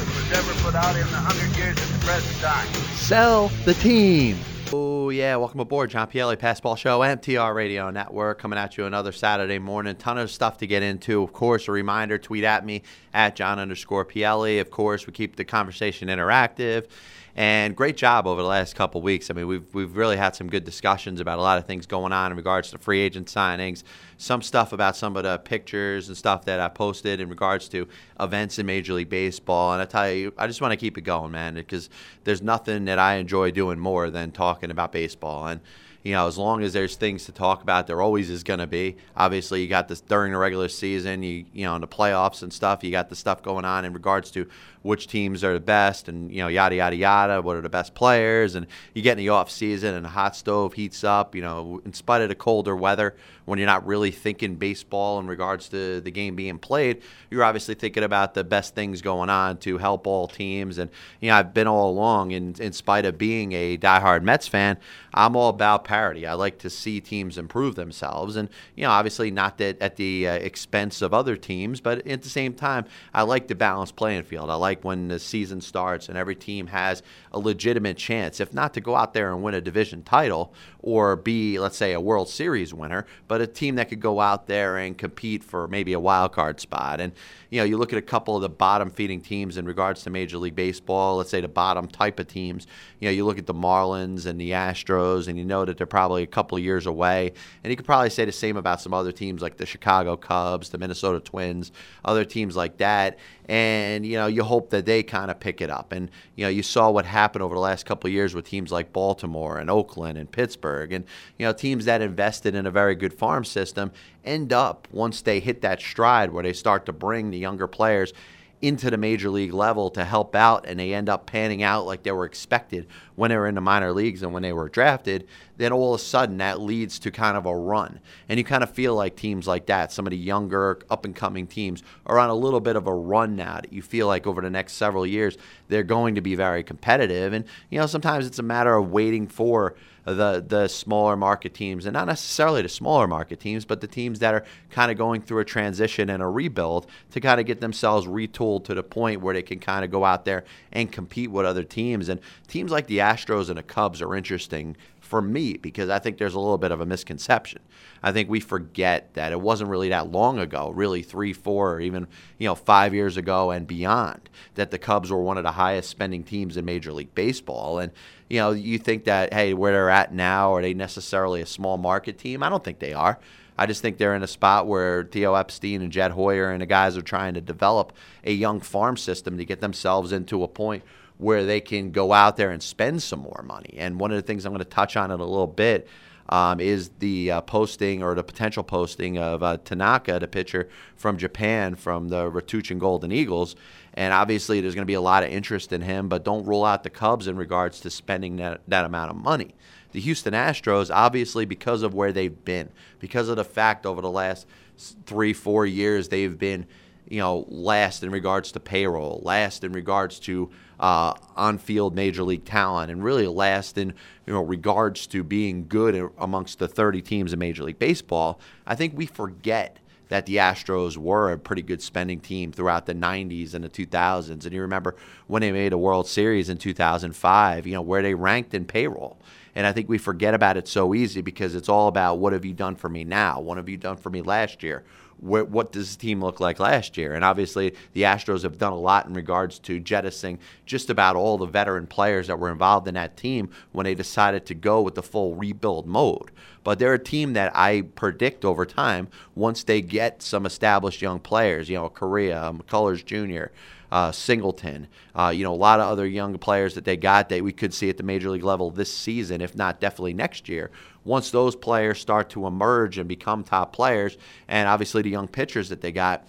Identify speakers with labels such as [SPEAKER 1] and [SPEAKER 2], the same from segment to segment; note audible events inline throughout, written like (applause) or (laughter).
[SPEAKER 1] was ever put out in the hundred years at the present time.
[SPEAKER 2] Sell the team. Oh, yeah. Welcome aboard, John Pielli, Passball Show, MTR Radio Network, coming at you another Saturday morning. Ton of stuff to get into. Of course, a reminder tweet at me at John underscore Pielli. Of course, we keep the conversation interactive. And great job over the last couple weeks. I mean, we've we've really had some good discussions about a lot of things going on in regards to free agent signings, some stuff about some of the pictures and stuff that I posted in regards to events in Major League Baseball. And I tell you, I just want to keep it going, man, because there's nothing that I enjoy doing more than talking about baseball. And you know, as long as there's things to talk about, there always is going to be. Obviously, you got this during the regular season, you you know, in the playoffs and stuff. You got the stuff going on in regards to which teams are the best, and you know, yada yada yada. What are the best players? And you get in the off season, and the hot stove heats up. You know, in spite of the colder weather, when you're not really thinking baseball in regards to the game being played, you're obviously thinking about the best things going on to help all teams. And you know, I've been all along, in in spite of being a diehard Mets fan, I'm all about parity. I like to see teams improve themselves, and you know, obviously not that at the uh, expense of other teams, but at the same time, I like the balanced playing field. I like when the season starts and every team has a legitimate chance, if not to go out there and win a division title or be, let's say, a World Series winner, but a team that could go out there and compete for maybe a wild card spot. And you know, you look at a couple of the bottom feeding teams in regards to Major League Baseball, let's say the bottom type of teams. You know, you look at the Marlins and the Astros, and you know that they're probably a couple of years away. And you could probably say the same about some other teams like the Chicago Cubs, the Minnesota Twins, other teams like that. And, you know, you hope that they kind of pick it up. And, you know, you saw what happened over the last couple of years with teams like Baltimore and Oakland and Pittsburgh. And, you know, teams that invested in a very good farm system end up, once they hit that stride where they start to bring the younger players into the major league level to help out and they end up panning out like they were expected when they were in the minor leagues and when they were drafted, then all of a sudden that leads to kind of a run. And you kind of feel like teams like that, some of the younger up and coming teams, are on a little bit of a run now that you feel like over the next several years they're going to be very competitive. And, you know, sometimes it's a matter of waiting for the the smaller market teams, and not necessarily the smaller market teams, but the teams that are kind of going through a transition and a rebuild to kind of get themselves retooled to the point where they can kind of go out there and compete with other teams. And teams like the Astros and the Cubs are interesting for me because I think there's a little bit of a misconception. I think we forget that it wasn't really that long ago, really three, four, or even you know five years ago and beyond, that the Cubs were one of the highest spending teams in Major League Baseball. And you know, you think that hey, where they're at now, are they necessarily a small market team? I don't think they are. I just think they're in a spot where Theo Epstein and Jed Hoyer and the guys are trying to develop a young farm system to get themselves into a point where they can go out there and spend some more money. And one of the things I'm going to touch on in a little bit um, is the uh, posting or the potential posting of uh, Tanaka, the pitcher from Japan from the Rakuten Golden Eagles. And obviously, there's going to be a lot of interest in him, but don't rule out the Cubs in regards to spending that, that amount of money. The Houston Astros, obviously, because of where they've been, because of the fact over the last three, four years, they've been you know, last in regards to payroll, last in regards to uh, on-field major league talent, and really last in you know regards to being good amongst the 30 teams in Major League Baseball. I think we forget that the Astros were a pretty good spending team throughout the 90s and the 2000s. And you remember when they made a World Series in 2005, you know, where they ranked in payroll. And I think we forget about it so easy because it's all about what have you done for me now? What have you done for me last year? What, what does the team look like last year? And obviously, the Astros have done a lot in regards to jettisoning just about all the veteran players that were involved in that team when they decided to go with the full rebuild mode. But they're a team that I predict over time, once they get some established young players, you know, Correa, McCullers Jr., uh, Singleton, uh, you know, a lot of other young players that they got that we could see at the major league level this season, if not definitely next year. Once those players start to emerge and become top players, and obviously the young pitchers that they got,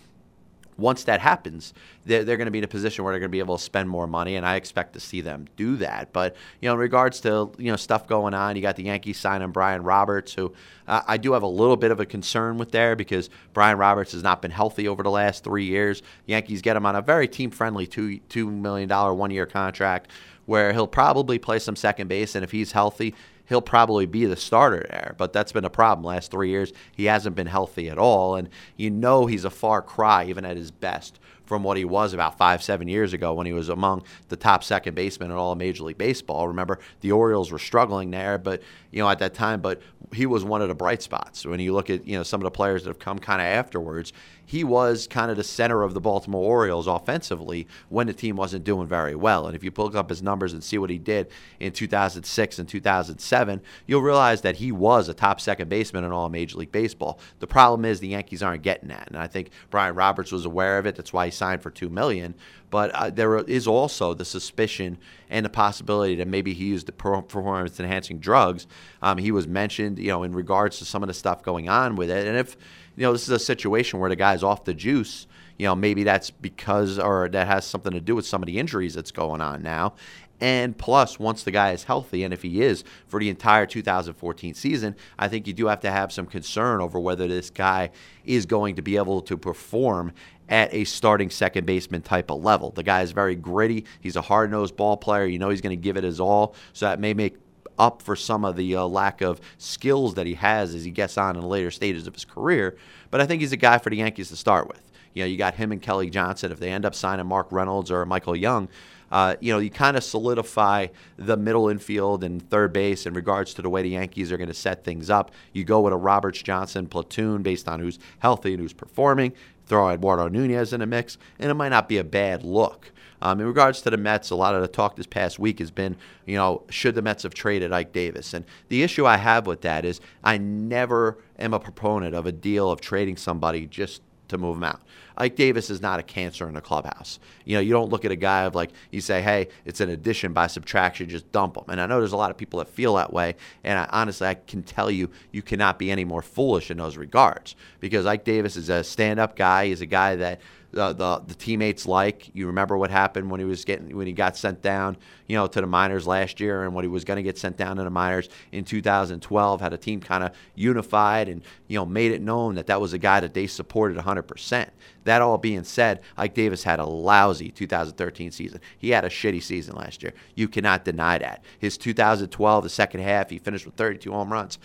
[SPEAKER 2] once that happens, they're, they're going to be in a position where they're going to be able to spend more money, and I expect to see them do that. But you know, in regards to you know stuff going on, you got the Yankees signing Brian Roberts, who uh, I do have a little bit of a concern with there because Brian Roberts has not been healthy over the last three years. Yankees get him on a very team-friendly two two million dollar one-year contract, where he'll probably play some second base, and if he's healthy, he'll probably be the starter there. But that's been a problem last three years. He hasn't been healthy at all, and you know he's a far cry even at his best from what he was about five, seven years ago when he was among the top second basemen in all of Major League Baseball. Remember, the Orioles were struggling there, but you know at that time, but he was one of the bright spots. When you look at you know some of the players that have come kind of afterwards, he was kind of the center of the Baltimore Orioles offensively when the team wasn't doing very well. And if you look up his numbers and see what he did in 2006 and 2007, you'll realize that he was a top second baseman in all Major League Baseball. The problem is the Yankees aren't getting that, and I think Brian Roberts was aware of it. That's why he signed for two million. But uh, there is also the suspicion and the possibility that maybe he used the performance enhancing drugs. Um, he was mentioned, you know, in regards to some of the stuff going on with it. And if you know this is a situation where the guy's off the juice, you know, maybe that's because or that has something to do with some of the injuries that's going on now. And plus, once the guy is healthy, and if he is for the entire 2014 season, I think you do have to have some concern over whether this guy is going to be able to perform at a starting second baseman type of level. The guy is very gritty. He's a hard nosed ball player. You know he's going to give it his all. So that may make up for some of the uh, lack of skills that he has as he gets on in later stages of his career. But I think he's a guy for the Yankees to start with. You know, you got him and Kelly Johnson. If they end up signing Mark Reynolds or Michael Young, uh, you know, you kind of solidify the middle infield and third base in regards to the way the Yankees are going to set things up. You go with a Roberts Johnson platoon based on who's healthy and who's performing. Throw Eduardo Nunez in the mix, and it might not be a bad look. Um, in regards to the Mets, a lot of the talk this past week has been, you know, should the Mets have traded Ike Davis? And the issue I have with that is I never am a proponent of a deal of trading somebody just to move him out. Ike Davis is not a cancer in the clubhouse. You know, you don't look at a guy of like you say, hey, it's an addition by subtraction, just dump him. And I know there's a lot of people that feel that way. And I, honestly, I can tell you, you cannot be any more foolish in those regards because Ike Davis is a stand-up guy. He's a guy that the, the, the teammates like. You remember what happened when he was getting when he got sent down, you know, to the minors last year, and when he was going to get sent down to the minors in 2012. Had a team kind of unified and you know made it known that that was a guy that they supported 100%. That all being said, Ike Davis had a lousy 2013 season. He had a shitty season last year. You cannot deny that. His 2012, the second half, he finished with 32 home runs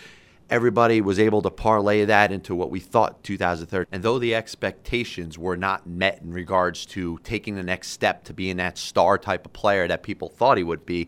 [SPEAKER 2] everybody was able to parlay that into what we thought 2013. And though the expectations were not met in regards to taking the next step to being that star type of player that people thought he would be,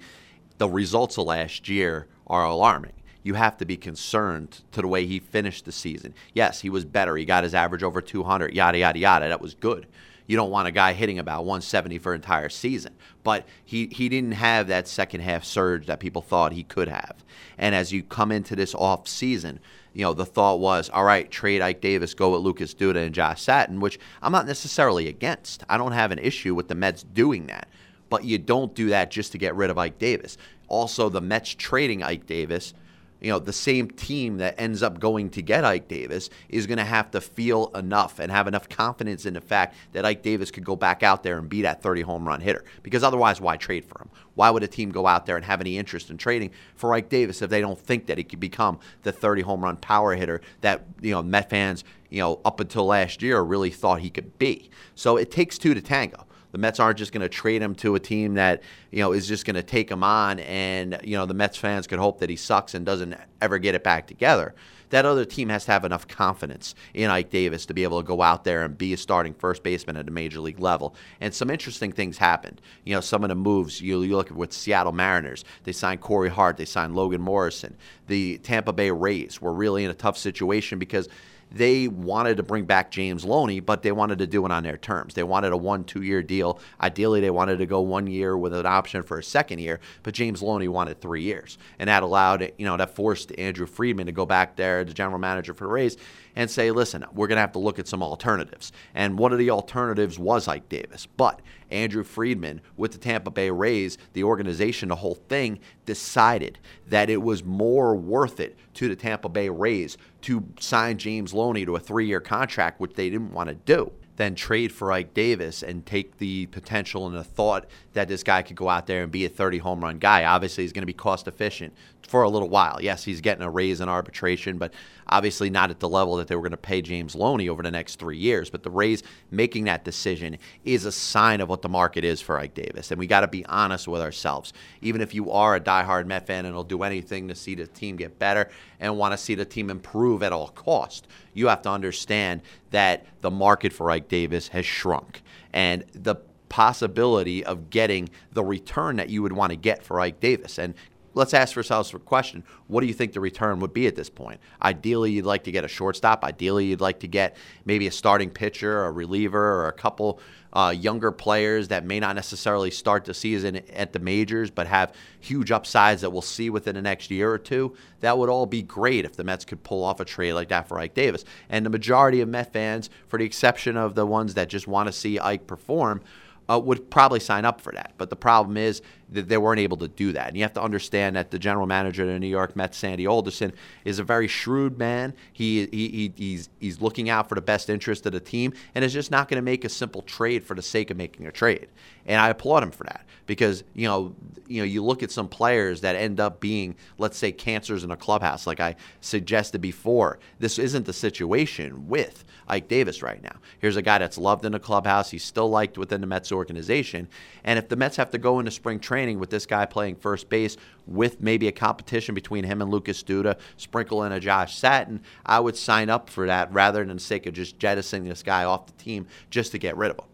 [SPEAKER 2] the results of last year are alarming. You have to be concerned to the way he finished the season. Yes, he was better. He got his average over 200, yada, yada, yada. That was good you don't want a guy hitting about 170 for an entire season. But he, he didn't have that second half surge that people thought he could have. And as you come into this off season, you know, the thought was, all right, trade Ike Davis, go with Lucas Duda and Josh Satin, which I'm not necessarily against. I don't have an issue with the Mets doing that. But you don't do that just to get rid of Ike Davis. Also, the Mets trading Ike Davis you know, the same team that ends up going to get Ike Davis is going to have to feel enough and have enough confidence in the fact that Ike Davis could go back out there and be that 30 home run hitter. Because otherwise, why trade for him? Why would a team go out there and have any interest in trading for Ike Davis if they don't think that he could become the 30 home run power hitter that, you know, Met fans, you know, up until last year really thought he could be? So it takes two to tango. The Mets aren't just going to trade him to a team that you know is just going to take him on, and you know the Mets fans could hope that he sucks and doesn't ever get it back together. That other team has to have enough confidence in Ike Davis to be able to go out there and be a starting first baseman at a major league level. And some interesting things happened. You know, some of the moves you, you look at with Seattle Mariners. They signed Corey Hart. They signed Logan Morrison. The Tampa Bay Rays were really in a tough situation because they wanted to bring back James Loney, but they wanted to do it on their terms. They wanted a one, two year deal. Ideally, they wanted to go one year with an option for a second year, but James Loney wanted three years. And that allowed, you know, that forced Andrew Friedman to go back there, the general manager for the Rays, and say, listen, we're going to have to look at some alternatives. And one of the alternatives was Ike Davis. But Andrew Friedman with the Tampa Bay Rays, the organization, the whole thing, decided that it was more worth it to the Tampa Bay Rays to sign James Loney to a three year contract, which they didn't want to do than trade for Ike Davis and take the potential and the thought that this guy could go out there and be a 30 home run guy. Obviously, he's going to be cost efficient for a little while. Yes, he's getting a raise in arbitration, but obviously not at the level that they were going to pay James Loney over the next three years. But the Rays making that decision is a sign of what the market is for Ike Davis. And we got to be honest with ourselves. Even if you are a diehard Met fan and will do anything to see the team get better and want to see the team improve at all cost, you have to understand that the market for Ike Davis has shrunk. And the possibility of getting the return that you would want to get for Ike Davis. And let's ask ourselves a question. What do you think the return would be at this point? Ideally, you'd like to get a shortstop. Ideally, you'd like to get maybe a starting pitcher, a reliever, or a couple uh, younger players that may not necessarily start the season at the majors, but have huge upsides that we'll see within the next year or two. That would all be great if the Mets could pull off a trade like that for Ike Davis. And the majority of Met fans, for the exception of the ones that just want to see Ike perform, uh, would probably sign up for that. But the problem is they weren't able to do that. And you have to understand that the general manager of the New York Mets, Sandy Alderson, is a very shrewd man. He, he, he's, he's looking out for the best interest of the team and is just not going to make a simple trade for the sake of making a trade. And I applaud him for that because, you know, you know, you look at some players that end up being, let's say, cancers in a clubhouse, like I suggested before. This isn't the situation with Ike Davis right now. Here's a guy that's loved in the clubhouse. He's still liked within the Mets organization. And if the Mets have to go into spring training with this guy playing first base with maybe a competition between him and Lucas Duda, sprinkle in a Josh Satin, I would sign up for that rather than the sake of just jettisoning this guy off the team just to get rid of him.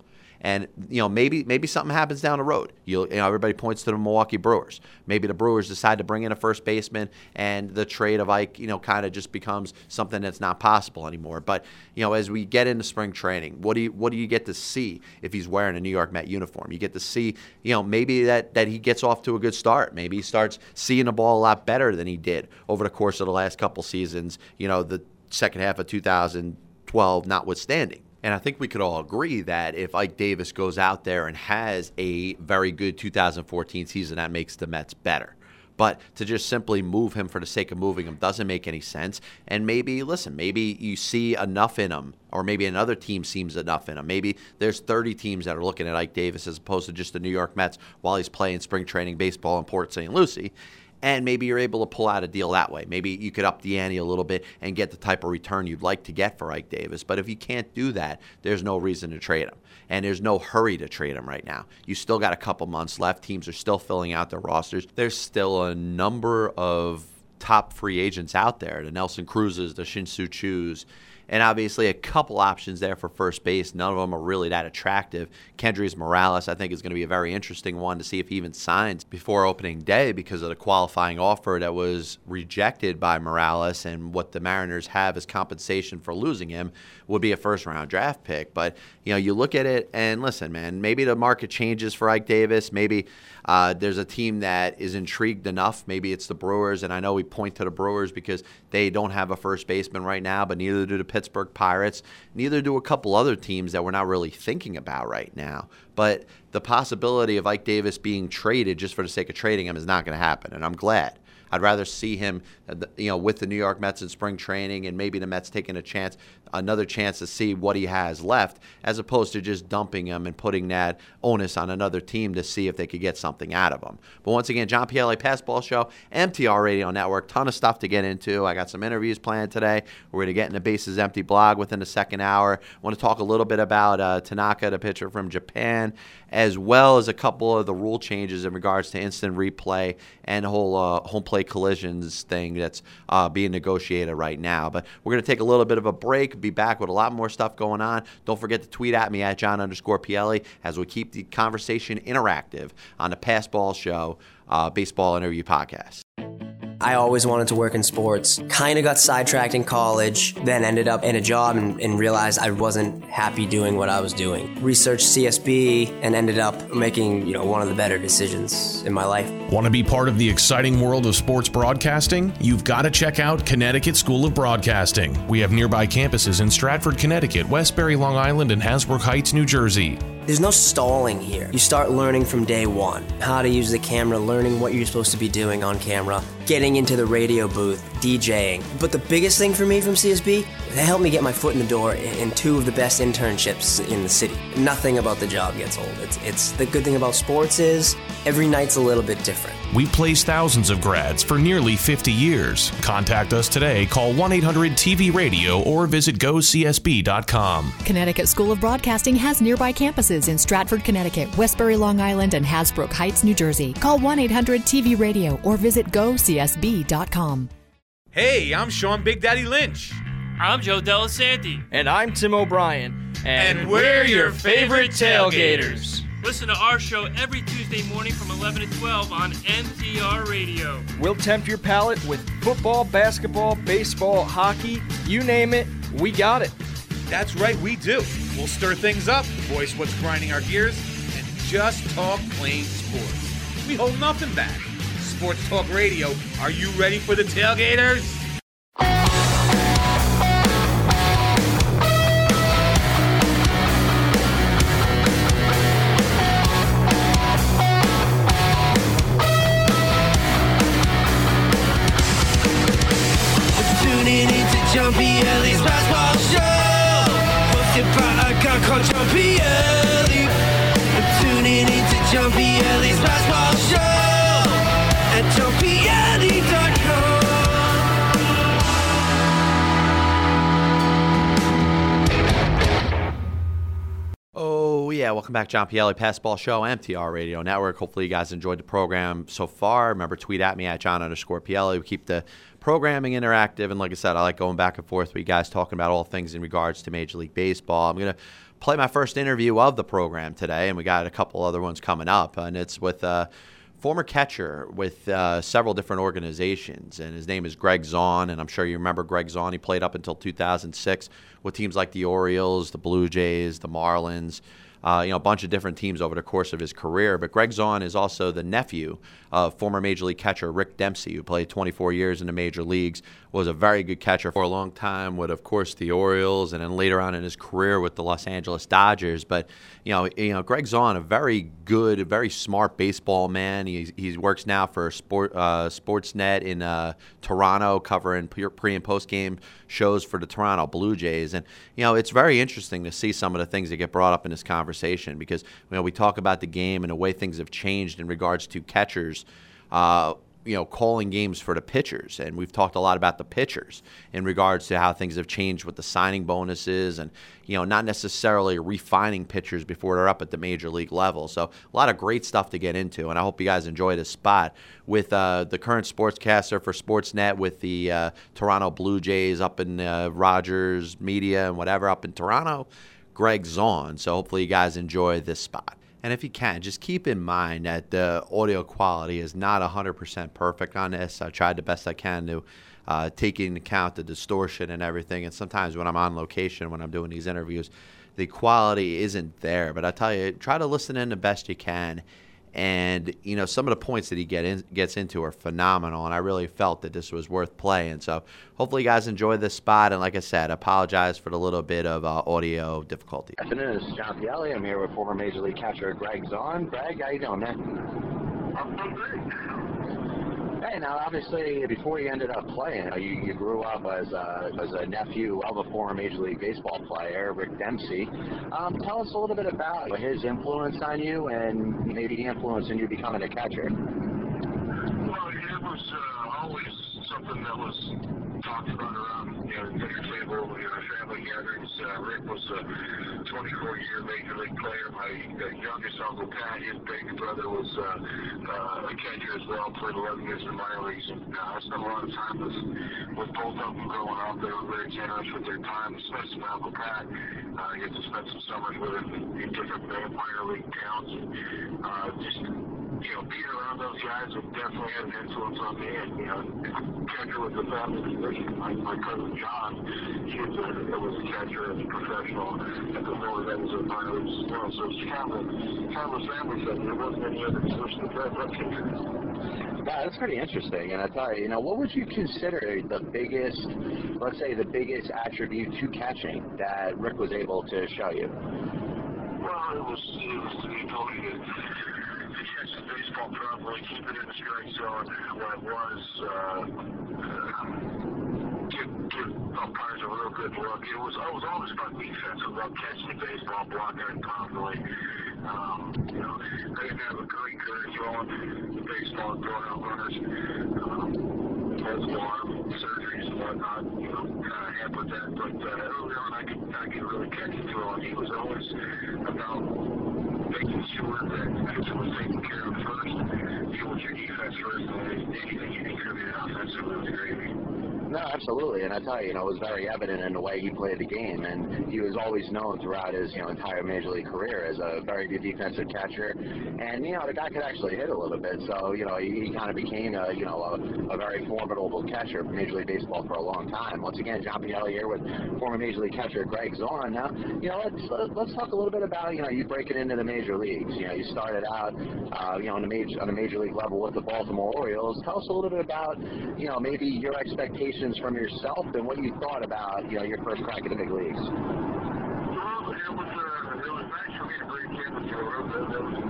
[SPEAKER 2] And you know, maybe maybe something happens down the road. you you know, everybody points to the Milwaukee Brewers. Maybe the Brewers decide to bring in a first baseman, and the trade of Ike, you know, kind of just becomes something that's not possible anymore. But you know, as we get into spring training, what do you what do you get to see if he's wearing a New York Met uniform? You get to see, you know, maybe that that he gets off to a good start. Maybe he starts seeing the ball a lot better than he did over the course of the last couple seasons. You know, the second half of 2012 notwithstanding. And I think we could all agree that if Ike Davis goes out there and has a very good 2014 season, that makes the Mets better. But to just simply move him for the sake of moving him doesn't make any sense. And maybe, listen, maybe you see enough in him, or maybe another team sees enough in him. Maybe there's 30 teams that are looking at Ike Davis as opposed to just the New York Mets while he's playing spring training baseball in Port St. Lucie and maybe you're able to pull out a deal that way. Maybe you could up the ante a little bit and get the type of return you'd like to get for Ike Davis. But if you can't do that, there's no reason to trade him. And there's no hurry to trade him right now. You still got a couple months left. Teams are still filling out their rosters. There's still a number of top free agents out there the Nelson Cruzes, the Shin-Soo Choos and obviously a couple options there for first base. None of them are really that attractive. Kendrys Morales, I think, is going to be a very interesting one to see if he even signs before opening day because of the qualifying offer that was rejected by Morales and what the Mariners have as compensation for losing him would be a first round draft pick. But, you know, you look at it and listen, man, maybe the market changes for Ike Davis. Maybe uh, there's a team that is intrigued enough. Maybe it's the Brewers. And I know we point to the Brewers because they don't have a first baseman right now, but neither do the Pittsburgh Pirates. Neither do a couple other teams that we're not really thinking about right now. But the possibility of Ike Davis being traded just for the sake of trading him is not going to happen. And I'm glad I'd rather see him, uh, you know, with the New York Mets in spring training, and maybe the Mets taking a chance, another chance to see what he has left, as opposed to just dumping him and putting that onus on another team to see if they could get something out of him. But once again, John Pielli, Passball Show, MTR Radio Network, ton of stuff to get into. I got some interviews planned today. We're going to get in the bases empty blog within the second hour. I want to talk a little bit about uh, Tanaka, the pitcher from Japan, as well as a couple of the rule changes in regards to instant replay and the whole uh, home plate collisions thing that's uh, being negotiated right now. But we're going to take a little bit of a break, be back with a lot more stuff going on. Don't forget to tweet at me at John underscore Pielli as we keep the conversation interactive on the Passball Show uh, Baseball Interview Podcast.
[SPEAKER 3] I always wanted to work in sports. Kind of got sidetracked in college, then ended up in a job and, and, realized I wasn't happy doing what I was doing. Researched CSB and ended up making, you know, one of the better decisions in my life.
[SPEAKER 4] Want to be part of the exciting world of sports broadcasting? You've got to check out Connecticut School of Broadcasting. We have nearby campuses in Stratford, Connecticut, Westbury, Long Island, and Hasbrouck Heights, New Jersey.
[SPEAKER 3] There's no stalling here. You start learning from day one how to use the camera, learning what you're supposed to be doing on camera, getting into the radio booth, DJing. But the biggest thing for me from CSB, they helped me get my foot in the door in two of the best internships in the city. Nothing about the job gets old. It's, it's the good thing about sports is every night's a little bit different.
[SPEAKER 4] We place thousands of grads for nearly 50 years. Contact us today. Call 1 800 TV Radio or visit gocsb.com.
[SPEAKER 5] Connecticut School of Broadcasting has nearby campuses in Stratford, Connecticut, Westbury, Long Island, and Hasbrouck Heights, New Jersey. Call 1 800 TV Radio or visit gocsb.com.
[SPEAKER 6] Hey, I'm Sean Big Daddy Lynch.
[SPEAKER 7] I'm Joe Delasanti.
[SPEAKER 8] And I'm Tim O'Brien.
[SPEAKER 6] And, and we're your favorite tailgaters.
[SPEAKER 7] Listen to our show every Tuesday morning from 11 to 12 on MTR Radio.
[SPEAKER 8] We'll tempt your palate with football, basketball, baseball, hockey, you name it, we got it.
[SPEAKER 6] That's right, we do. We'll stir things up, voice what's grinding our gears, and just talk plain sports. We hold nothing back. Sports Talk Radio, are you ready for the tailgaters?
[SPEAKER 9] I'm tuning Basketball Show at.
[SPEAKER 2] Oh, yeah. Welcome back, John Pielli, Passball Show, MTR Radio Network. Hopefully, you guys enjoyed the program so far. Remember, tweet at me at John underscore Pielli. We keep the programming interactive. And like I said, I like going back and forth with you guys talking about all things in regards to Major League Baseball. I'm going to play my first interview of the program today, and we got a couple other ones coming up. And it's with a former catcher with uh, several different organizations, and his name is Greg Zaun. And I'm sure you remember Greg Zaun. He played up until 2006 with teams like the Orioles, the Blue Jays, the Marlins uh, you know, a bunch of different teams over the course of his career. But Greg Zaun is also the nephew of former Major League catcher Rick Dempsey, who played 24 years in the major leagues, was a very good catcher for a long time with, of course, the Orioles, and then later on in his career with the Los Angeles Dodgers. But you know, you know, Greg Zaun, a very good, very smart baseball man. He he works now for Sport uh, Sportsnet in uh, Toronto, covering pre and post game shows for the Toronto Blue Jays. And you know, it's very interesting to see some of the things that get brought up in this conversation because you know we talk about the game and the way things have changed in regards to catchers. Uh, you know, calling games for the pitchers, and we've talked a lot about the pitchers in regards to how things have changed with the signing bonuses, and you know, not necessarily refining pitchers before they're up at the major league level. So a lot of great stuff to get into, and I hope you guys enjoy this spot with uh, the current sportscaster for Sportsnet with the uh, Toronto Blue Jays up in uh, Rogers Media and whatever up in Toronto, Greg Zaun. So hopefully you guys enjoy this spot. And if you can, just keep in mind that the audio quality is not 100% perfect on this. I tried the best I can to uh, take into account the distortion and everything. And sometimes when I'm on location, when I'm doing these interviews, the quality isn't there. But I tell you, try to listen in the best you can and you know some of the points that he get in, gets into are phenomenal, and I really felt that this was worth playing. So hopefully you guys enjoy this spot, and like I said, apologize for the little bit of uh, audio difficulty.
[SPEAKER 10] Good afternoon, this is John Pielli. I'm here with former Major League catcher Greg Zaun. Greg, how you doing, man? Hey, now obviously before you ended up playing, you, you grew up as a, as a nephew of a former Major League Baseball player, Rick Dempsey. Um, tell us a little bit about his influence on you and maybe the influence in you becoming a catcher.
[SPEAKER 11] Well, it was uh, always something that was talked about around you know, dinner table, you know, family gatherings. Uh, Rick was a 24-year major league player. My uh, youngest uncle Pat, his big brother, was uh, uh, a catcher as well. Played 11 years in the minor leagues, and uh, I spent a lot of time with with both of them growing up. They were very generous with their time, especially my uncle Pat. Uh, I get to spend some summers with him in, different minor league towns. And, uh, just you know, being around those guys would definitely had an influence on me. And, you know, catcher was a family tradition. My, my cousin John, he was a, was a catcher as a professional at the Florida Devils of minor leagues as well. So it's kind of kind of a family thing. There wasn't any other position play but catcher.
[SPEAKER 10] Yeah, that's pretty interesting. And I tell you, know, what would you consider the biggest, let's say, the biggest attribute to catching that Rick was able to show you?
[SPEAKER 11] Well, it was, it was the ability to catch the baseball properly, keep it in the strike zone when it was, uh, give, give umpires a real good look. It was, I was always about defense. I loved catching the baseball, blocking it properly. Um, you know, I didn't have a great career throwing the baseball throwing out runners. Um, has a lot of surgeries and whatnot, you know, kind of hampered that. But uh, early on, I could, I could really catch and throw, he was always about making sure that was taken care of first, deal with your defense first, and anything you contributed offensively was gravy.
[SPEAKER 10] No, absolutely. And I tell you, you know, it was very evident in the way he played the game. And he was always known throughout his, you know, entire major league career as a very good defensive catcher. And, you know, the guy could actually hit a little bit. So, you know, he, he kind of became a, you know, a, a very formidable catcher for Major League Baseball for a long time. Once again, John Pielli here with former Major League catcher Greg Zaun. Now, you know, let's let's talk a little bit about, you know, you breaking into the major leagues. You know, you started out, uh, you know, on the major on the major league level with the Baltimore Orioles. Tell us a little bit about, you know, maybe your expectations from yourself and what you thought about, you know, your first crack at the big leagues.
[SPEAKER 11] Well, it was, uh, it was nice for me to break in with Joe. That, was the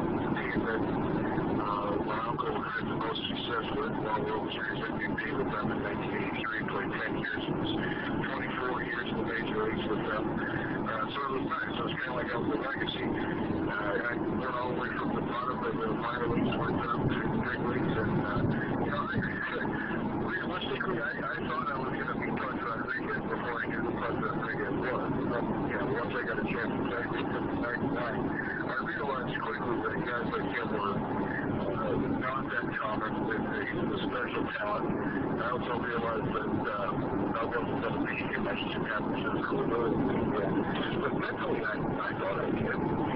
[SPEAKER 11] that uh, my uncle had the most success with. While World Series MVP with them in 1983, played 10 years. Was 24 years in the major leagues with them. Uh, so it was nice. It was kind of like a legacy. Uh, I went all the way from the bottom of the minor leagues, went up to the big leagues, and uh, you know, (laughs) I, thought I was going to be Pudge Rodriguez before I knew who Pudge Rodriguez was. Once I got a chance to play with him in 99, I realized quickly that guys like him were not that common with a, a special talent. I also realized that uh, I wasn't going to beat him. I. But mentally, I, I thought I did.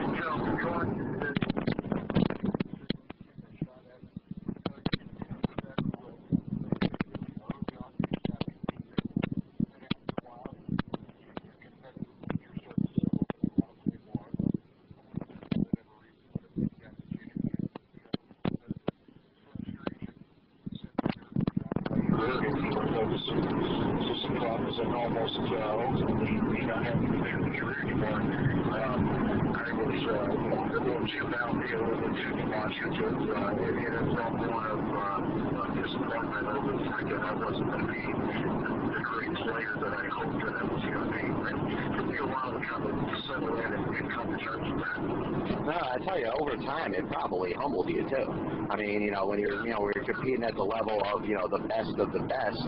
[SPEAKER 11] You know,
[SPEAKER 10] when you're, you know, when you're competing at the level of, you know, the best of the best,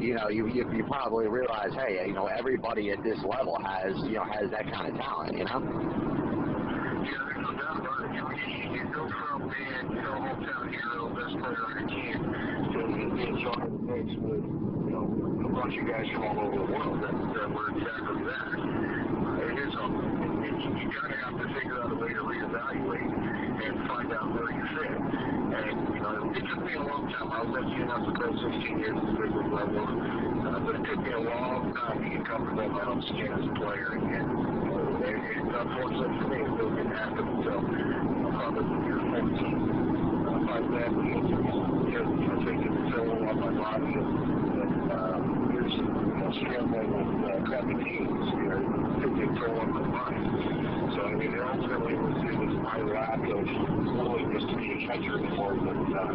[SPEAKER 10] you know, you you, you probably realize, hey, you know, everybody at this level has, you know, has that kind of talent, you know.
[SPEAKER 11] Yeah. You, know, you, you go from being, hometown hero, best player on your team, to being joined in the mix with, you know, a bunch of guys from all over the world that, that were exactly that. It is humbling. You, you kind of have to figure out a way to reevaluate and find out where you fit. And, you know, it took me a long time. I was enough to play 16 years at the big league level, uh, but it took me a long time to get comfortable in my own skin as a player. And, and uh, it, it, unfortunately for me, it really didn't happen until probably year 14. Uh, you know, you know, taking a toll on my body and, and uh, of, you know, struggling uh, crappy teams, you know, taking a toll on my mind. So, I mean, ultimately, it was, it was my lack of willingness to be a catcher catcher anymore, but uh,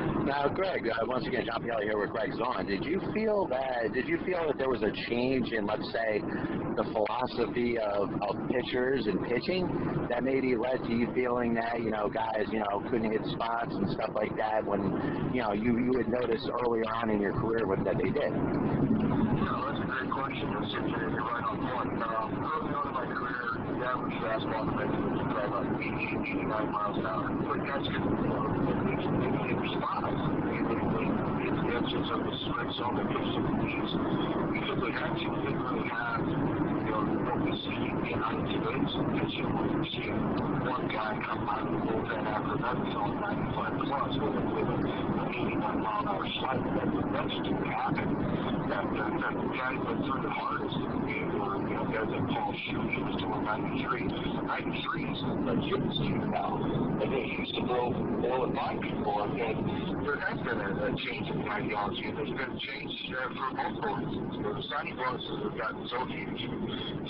[SPEAKER 10] Now, Greg, uh, once again, John Pielli here with Greg Zaun. Did you feel that? Did you feel that there was a change in, let's say, the philosophy of, of pitchers and pitching that maybe led to you feeling that you know guys you know couldn't hit spots and stuff like that when you know you you would notice early on in your career what that they did?
[SPEAKER 11] No, that's a great question. You're right on point. Um, early on in my career, the average fastball was probably about 80, 89 miles an hour. But guys they could hit spots. They could the edges of the could hit the knees. Because they had didn't really have, you know, what we see in today's when you see one guy come out of the bullpen after another throwing 95 plus with a, with an 89 mile an hour slider. That, that just didn't happen. That, that, that guys that threw the hardest in the game were, you know, guys like Paul Shue, he was doing 93. 93 is a gymnast team now. And they used to blow more than my people. And there has been a, a change in the ideology. And there's been a change uh, for multiple reasons. The signing bonuses have gotten so huge,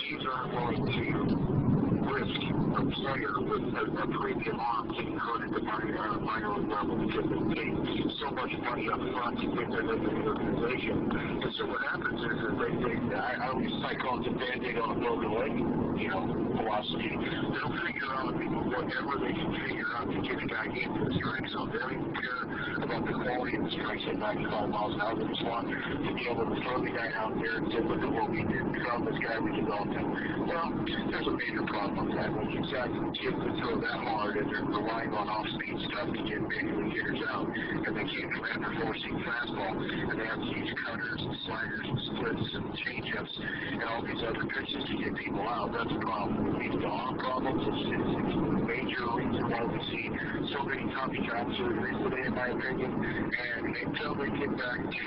[SPEAKER 11] teams aren't willing to risk a player with a, a premium arm getting hurt at the minor, uh, minor level because they paid so much money up front to get them into the organization. And so what happens is, is they, they I, I always I call it the band-aid on a broken leg, you know, philosophy. They'll figure out whatever they can figure out to get a guy into the strike zone. They don't care about the quality of the strikes at 95 miles an hour. They just want to be able to throw the guy out there and say, look at what we did. We found this guy, we developed him. Well, there's a major problem with that. When you've got kids that throw that hard and they're relying on off-speed stuff to get league hitters out, and they can't command their four-seam fastball, and they have use cutters and sliders and splits and changeups and all these other pitches to get people out, that's a problem. Leads to arm problems. It's, it's a major reason why we see so many copycat surgeries today, in my opinion. And until they get back to,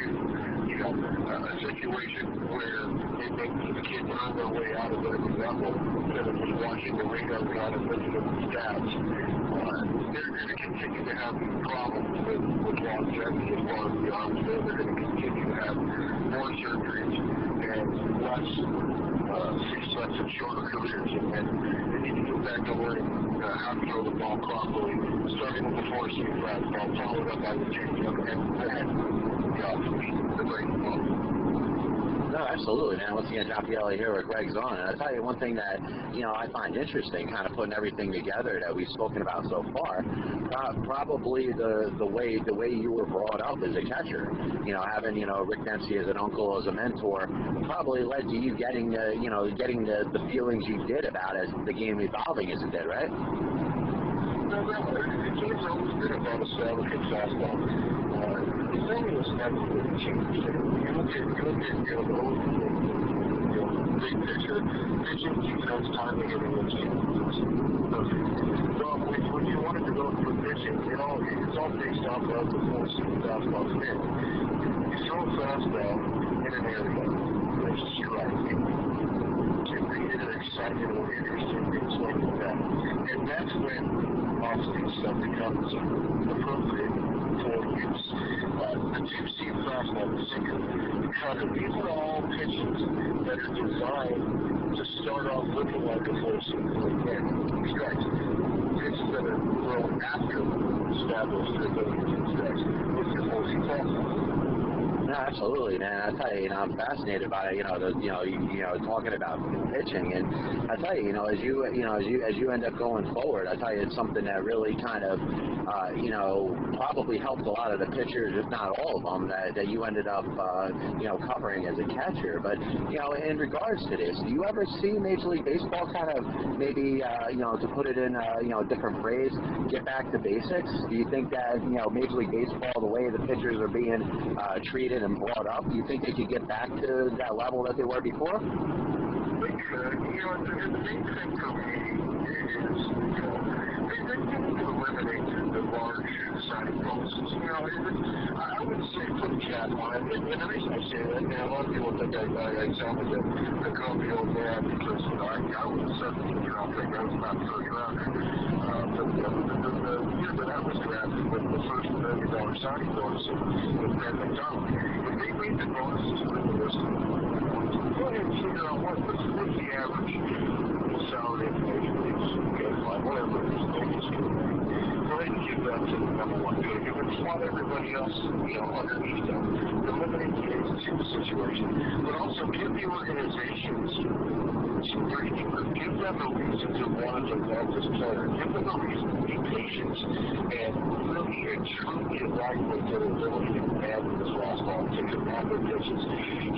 [SPEAKER 11] you know, a, a situation where they make these kids earn their way out of every level instead of just watching the radar and looking at the stats, uh, they're going to continue to have problems with, with longevity as far as the arms go. They're going to continue to have more surgeries and less uh, success and shorter careers. And, they need to get back to learning uh, how to throw the ball properly, starting with the four-seam fastball, followed up by the changeup, and then the off-speed, the breaking ball.
[SPEAKER 10] No, absolutely, man. Once again, John Pielli here with Greg Zaun. And I'll tell you one thing that, you know, I find interesting, kind of putting everything together that we've spoken about so far, uh, probably the, the way the way you were brought up as a catcher. You know, having, you know, Rick Dempsey as an uncle, as a mentor, probably led to you getting, the, you know, getting the, the feelings you did about as the game evolving as it did, right?
[SPEAKER 11] No, no, game's always been about establishing fastball. The was never really changed. You look at, you look at, you know, the old, you know, big picture, pitching defense, timing, everything changes. Perfect. So when, when you wanted to go for pitching, it all, it's all based off of the four seam fastball spin. You throw a fastball in an area that's striking to create an exciting or interesting things like that. And that's when off-speed stuff becomes appropriate for use. The two-seam fastball, the sinker, the these are all pitches that are designed to start off looking like a four-seam again, strikes. Pitches that are thrown after established to strikes with your four-seam fastball.
[SPEAKER 10] No, absolutely, man. I tell you, you know, I'm fascinated by you know the you know you, you know talking about pitching, and I tell you, you know, as you you know as you as you end up going forward, I tell you, it's something that really kind of uh, you know probably helped a lot of the pitchers, if not all of them, that, that you ended up uh, you know covering as a catcher. But you know, in regards to this, do you ever see Major League Baseball kind of maybe uh, you know to put it in a, you know a different phrase, get back to basics? Do you think that you know Major League Baseball, the way the pitchers are being uh, treated and brought up, do you think they could get back to that level that they were before?
[SPEAKER 11] They could. You know, the, the main thing for me is, they, need to eliminate the large signing. You know, I would say a cap on. And, the reason I say that, a lot of people think I, I, I sound like a, a grumpy old man because, you know, I, I was a 17 year old thing. I was not first rounder. Uh, but the, the, the, the year that I was drafted with the first million dollar signing bonus with Brad McDonald, if they made the bonuses realistic, go ahead and figure out what, what's, what's the average salary in major leagues, okay, fine, whatever it is, maybe it's good. Go ahead and give that to the number one pick. If it's not everybody else, you know, underneath them, eliminate the agency situation, but also give the organizations some breathing room. Give them a reason to want to develop this player. Give them a reason to be patient and really and truly evaluate their ability to command this last ball, to command their pitches.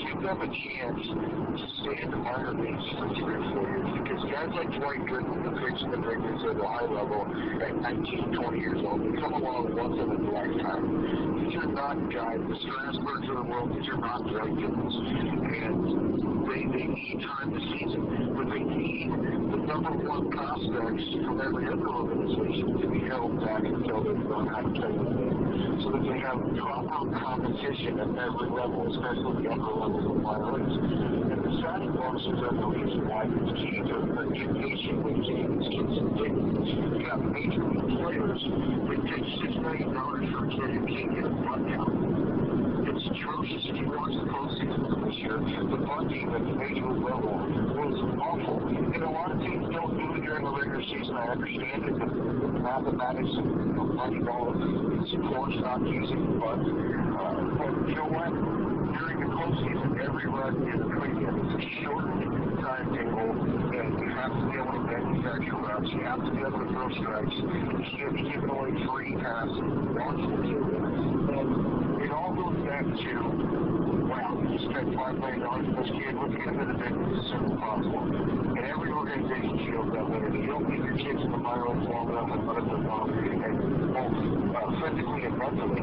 [SPEAKER 11] Give them a chance to stay in the minor leagues for three or four years because guys like Dwight Gooden, who pitched in the big leagues at a high level at 19, 20 years old, they come along once in a lifetime. These are not guys, the Strasburgs of the world, these are not Dwight Goodens. And they, they need time this season, but they need number one prospects from every other organization to be held back until they learn how to play the game so that they have proper competition at every level, especially the upper levels of leagues. And the signing bonuses are the reason why it's key to patient with kids in the. You got major league players that take six million dollars for a kid who can't get a bunt down. It's atrocious. If you watch the postseason this year, the bunting at the major level. And a lot of teams don't do it during the regular season. I understand it. The, the mathematics of the money ball supports not using the bunt. Uh, but you know what? During the postseason, every run is a premium. It's a shortened timetable, and you have to be able to manufacture routes. You have to be able to throw strikes. You can't be giving away free passes, launch material. And it all goes back to, spent $5 million on this kid. Let's get him in the leagues as soon as possible. And every organization feels that way. If you don't leave your kids in the long enough and let them develop, and both uh, physically and mentally,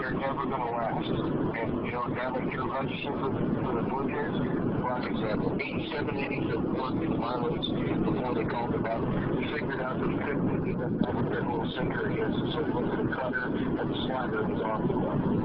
[SPEAKER 11] they're never going to last. And, you know, guy like Drew Hutchison for, for the Blue Jays, prime example. 87 innings of work in the minor before they called him up. He figured out that he couldn't do that, that little sinker has, so he to the cutter and the slider he's off the run.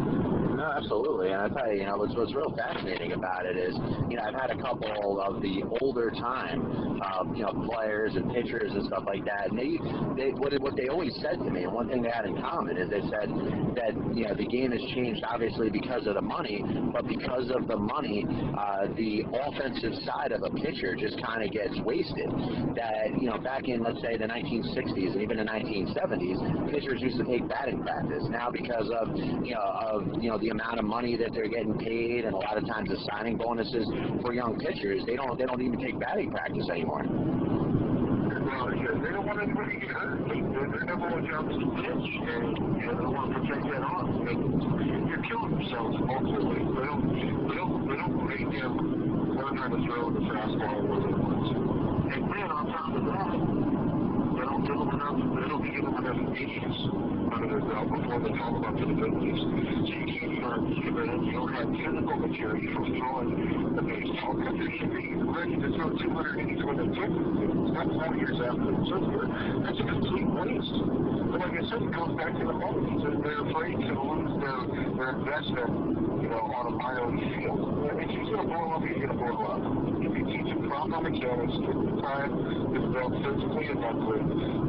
[SPEAKER 10] Absolutely. And I tell you, you know, what's, what's real fascinating about it is, you know, I've had a couple of the older time, um, you know, players and pitchers and stuff like that. And they, they what, what they always said to me, and one thing they had in common is they said that, you know, the game has changed obviously because of the money, but because of the money, uh, the offensive side of a pitcher just kind of gets wasted. That, you know, back in, let's say, the 1960s and even the 1970s, pitchers used to take batting practice. Now because of, you know, of, you know, the amount of money that they're getting paid and a lot of times the signing bonuses for young pitchers, they don't they don't even take batting practice anymore.
[SPEAKER 11] They don't want anybody to get hurt. They, their, number one job is to pitch, and you know, they don't want to protect that. And you're killing themselves ultimately. They don't, they don't, they don't make them learn how to throw the fastball they want to. And then on top of that, don't give them enough innings under their belt before they call them up the big. So you can't even give it. You don't have physical maturity for throwing the baseball. Pitchers should be ready to throw 200 innings when they get That's four years after the surgery. That's a complete waste. But like I said, it goes back to the monkeys. and They're afraid to lose their, their investment, you know, on a league field. If he's going to blow up, he's going to blow up. If you proper mechanics, him time to develop physically and mentally,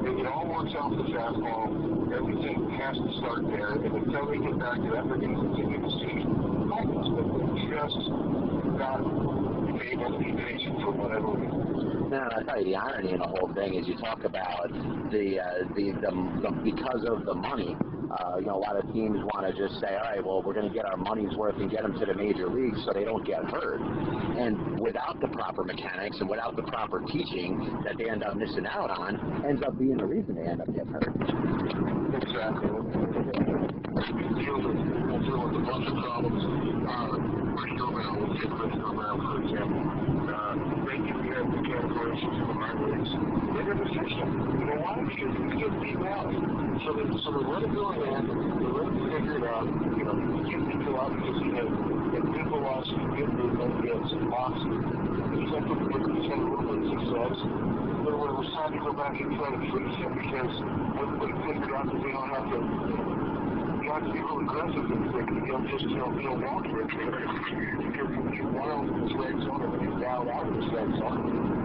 [SPEAKER 11] it, it all works off the fastball. Everything has to start there. And until they get back to that, they're going to continue to see almost, but they're just not able to be patient for whatever reason.
[SPEAKER 10] No, I tell you, the irony in the whole thing is you talk about the uh, the, the, the because of the money. Uh, you know, a lot of teams want to just say, all right, well, we're going to get our money's worth and get them to the major leagues so they don't get hurt. And without the proper mechanics and without the proper teaching that they end up missing out on, ends up being the reason they end up getting hurt.
[SPEAKER 11] Exactly. We'll deal with, we'll deal with a bunch of problems. Uh, Ricky Romero, we'll take Ricky Romero, for example. Uh, they can get the categorization from minor leagues. They're going to fix. You know why? Because he gets beat out. So, they, so they let it go in there, they let it figure it out. You know, you can't think a because you have a good velocity, good movement, you have some velocity. He's had good movement, he's had a little bit of success. But when it was time to go back and try to fix him because everybody figured out that they don't have to, you have to be real aggressive and quick. You don't just, you know, you don't walk for a trigger. Because you wild with his legs on him and he's dialed out with his legs on.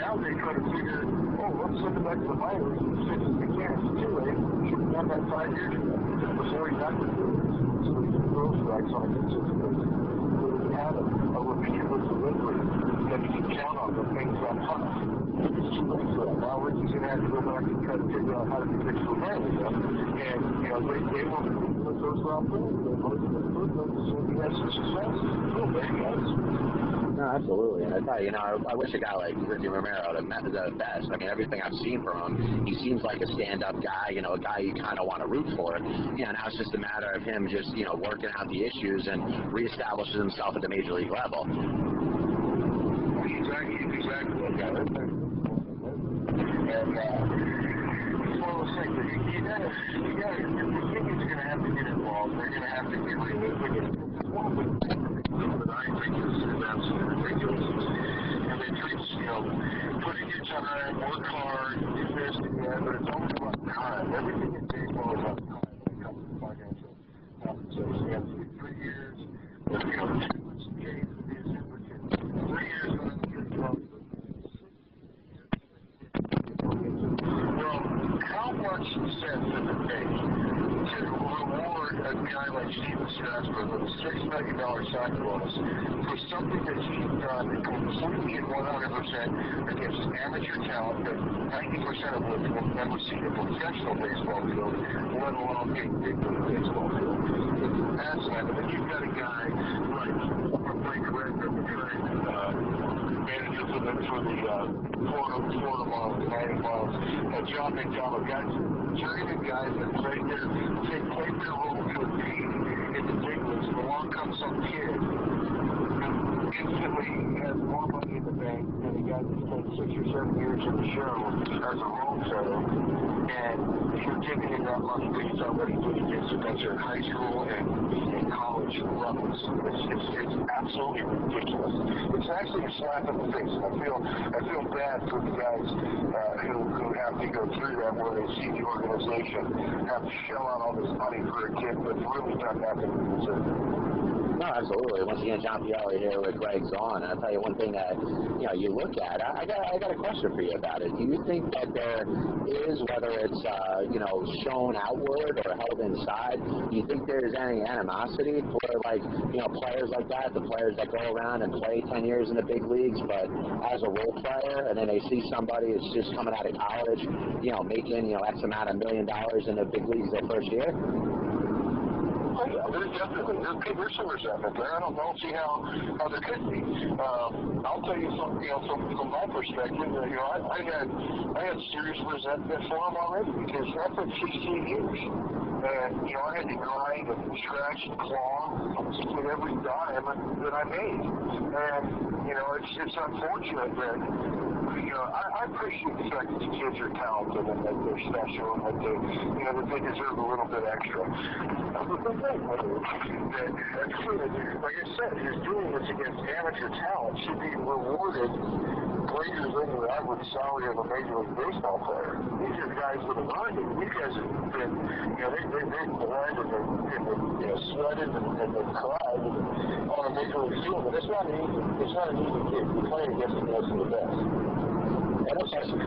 [SPEAKER 11] Now they try to figure, oh, let's send him back to the minors as soon we can. It's too. We should have done that five years before got to the So he throw strikes on basis. So he a, a repeatable delivery that you can count on when things got tough. It's too late for that. Now Ricky's going to have to go back and try to figure out how to fix the family. And, you know, they, they were the first round pick. They to put them so he has some success. Oh, there he goes.
[SPEAKER 10] No, absolutely. I tell you, know, I, I wish a guy like Ricky Romero the, the best. I mean, everything I've seen from him, he seems like a stand-up guy. You know, a guy you kind of want to root for. You know, now it's just a matter of him just you know working out the issues and reestablishes himself at the major league level.
[SPEAKER 11] Exactly, exactly. And uh, it's one of those things that you, you gotta, you gotta, the Indians are gonna have to get involved. They're gonna have to get realistic. Is, is absolutely ridiculous. And they treat, you know, put in your time, work hard, do this, do that, but it's only about time. Everything in baseball is about time when it comes to financial compensation. You have to do three years, you know, two months change to be a super kid. Three years on the good job. Well, how much sense does it make to a like Stephen Strasburg with a six million dollar signing bonus for something that he's done completely and one hundred percent against amateur talent that ninety percent of which will never see a professional baseball field, let alone a big league baseball field. It's asinine. And then you've got a guy like Blake Redmond, the current uh, manager for the for the uh, Florida Florida Marlins, Miami Marlins, uh, John McDonald, guys, journeyman guys that played their played their role to a T in the big leagues. Along comes some kid instantly has more money in the bank than the guy that's played six or seven years in the show as a role setter. And if you're giving him that money that he's already doing a bunch of high school and, and college levels. It's, it's, it's absolutely ridiculous. It's actually a slap in the face. I feel I feel bad for the guys uh, who, who have to go through that where they see the organization have to shell out all this money for a kid that's really done nothing to deserve it.
[SPEAKER 10] No, absolutely. Once again, John Pielli here with Greg Zaun. I'll tell you one thing that you know you look at. I, I got I got a question for you about it. Do you think that there is, whether it's uh, you know shown outward or held inside, do you think there's any animosity for like you know players like that, the players that go around and play 10 years in the big leagues, but as a role player, and then they see somebody that's just coming out of college, you know, making you know X amount of million dollars in the big leagues their first year?
[SPEAKER 11] Yeah, there's definitely there's, there's some resentment there. I don't know see how how there could be. Um, I'll tell you something. You know, from from my perspective, uh, you know, I, I had I had serious resentment for him already because that took 16 years. And, you know, I had to grind and scratch and claw get every dime that I made. And, you know, it's, it's unfortunate that, you know, I, I appreciate the fact that the kids are talented and that they're special and that they, you know, that they deserve a little bit extra. But the thing that, that's true, like I said, his doing this against amateur talent should be rewarded greater than the average salary of a major league baseball player. These are guys that have earned it. These guys have been, you know, they, they, they've bled and they've, and they've you know, sweated and, and they've cried on a major league field. And it's not an easy, it's not an easy gig. You're playing against the best of the best.
[SPEAKER 10] Yeah, no question,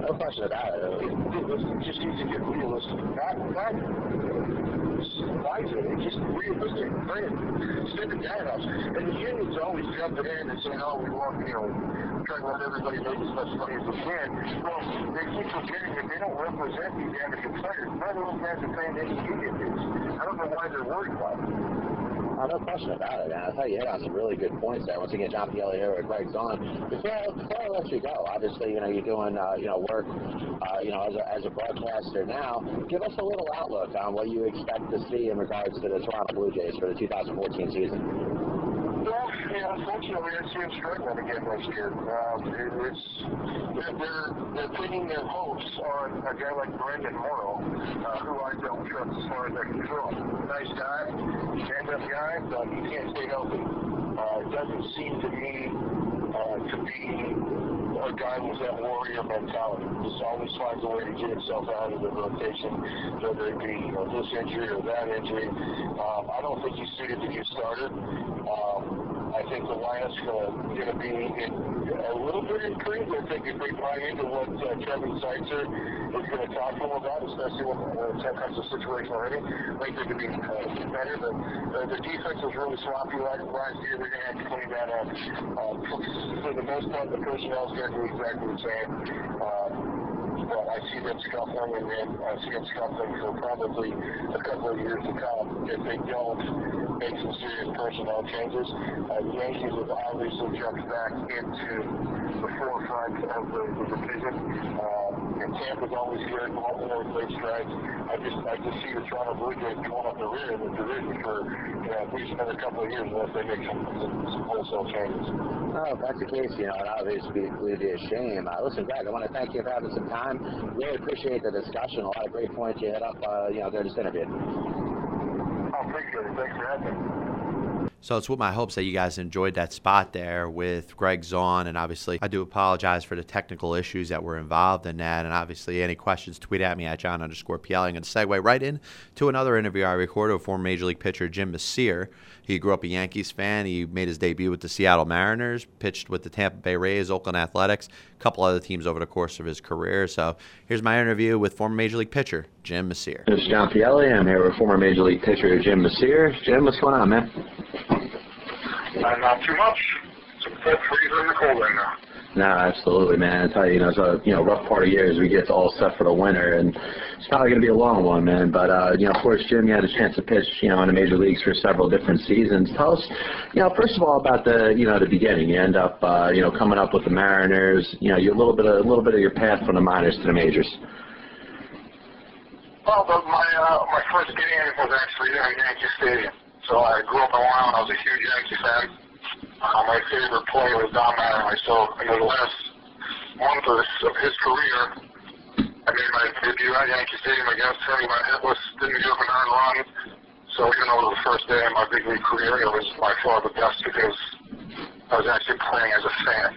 [SPEAKER 10] no question about it.
[SPEAKER 11] It, it, it just needs to get realistic. Not, not. It's just realistic. It, stick down us. And the unions always jumping in and saying, oh, we want, you know, trying to let everybody make as much money as they can. Well, they keep forgetting that they don't represent these amateur players. None of those guys are paying any union dues. I don't know why they're worried about it.
[SPEAKER 10] Oh, no question about it, man. I you, you hit on some really good points there. Once again, John Pielli here with Greg Zaun. Before, before I let you go, obviously, you know, you're doing, uh, you know, work, uh, you know, as a, as a broadcaster now. Give us a little outlook on what you expect to see in regards to the Toronto Blue Jays for the 2014 season.
[SPEAKER 11] Well, yeah, unfortunately, I see them struggling again next year. Um, it, it's they're, they're pinning their hopes on a guy like Brandon Morrow, uh, who I don't trust as far as I can throw. Nice guy, stand-up guy, but he can't stay healthy. Uh, it doesn't seem to me uh, to be a a guy with that warrior mentality. Just always finds a way to get himself out of the rotation, whether it be you know, this injury or that injury. Um, I don't think he's suited to get started. Um, I think the lineup's going to be in, a little bit intrigued. I think if they buy into what uh, Kevin Seitzer is going to talk to them about, especially when, when it's that kind of situation already, I think they could be uh, better. But uh, the defense was really sloppy last, year. They're going to have to clean that up. Uh, for the most part, the personnel is going to do exactly the same. Uh, but I see them scuffling, and then I see them scuffling for probably a couple of years to come if they don't make some serious personnel changes. Uh, the Yankees have obviously jumped back into the forefront of the, the division. Uh, and Tampa's always good. Baltimore great strides. I just I just see the Toronto Blue Jays going up the rear in the division for you know, at least another couple of years unless they make some, some, some wholesale changes.
[SPEAKER 10] Oh, if that's the case, you know, it obviously would be a shame. Uh, listen, Greg, I want to thank you for having some time. Really appreciate the discussion. A lot of great points you hit up, uh, you know, during this interview.
[SPEAKER 2] So it's with my hopes that you guys enjoyed that spot there with Greg Zaun. And obviously, I do apologize for the technical issues that were involved in that. And obviously, any questions, tweet at me at John underscore PL. I'm going to segue right in to another interview I recorded with former Major League pitcher Jim Mecir. He grew up a Yankees fan. He made his debut with the Seattle Mariners, pitched with the Tampa Bay Rays, Oakland Athletics, a couple other teams over the course of his career. So here's my interview with former Major League pitcher Jim Mecir.
[SPEAKER 10] This is John Pielli. I'm here with former Major League pitcher Jim Mecir. Jim, what's going on, man?
[SPEAKER 11] Uh, not too much. It's a bit freezing in the cold right now.
[SPEAKER 10] No, absolutely, man. I tell you, you know, it's a you know rough part of year as we get all set for the winter, and it's probably going to be a long one, man. But uh, you know, of course, Jim, you had a chance to pitch, you know, in the major leagues for several different seasons. Tell us, you know, first of all about the you know the beginning. You end up, uh, you know, coming up with the Mariners. You know, you a little bit of a little bit of your path from the minors to the majors.
[SPEAKER 11] Well, but my uh, my first game was actually there in Yankee Stadium. So I grew up in Long. I was a huge Yankee fan. Uh, my favorite player was Don Mattingly. So in the last month of his, career, I made my debut at Yankee Stadium against him. Went hitless, didn't give up an earned run. So even though it was the first day of my big league career, it was by far the best because I was actually playing as a fan.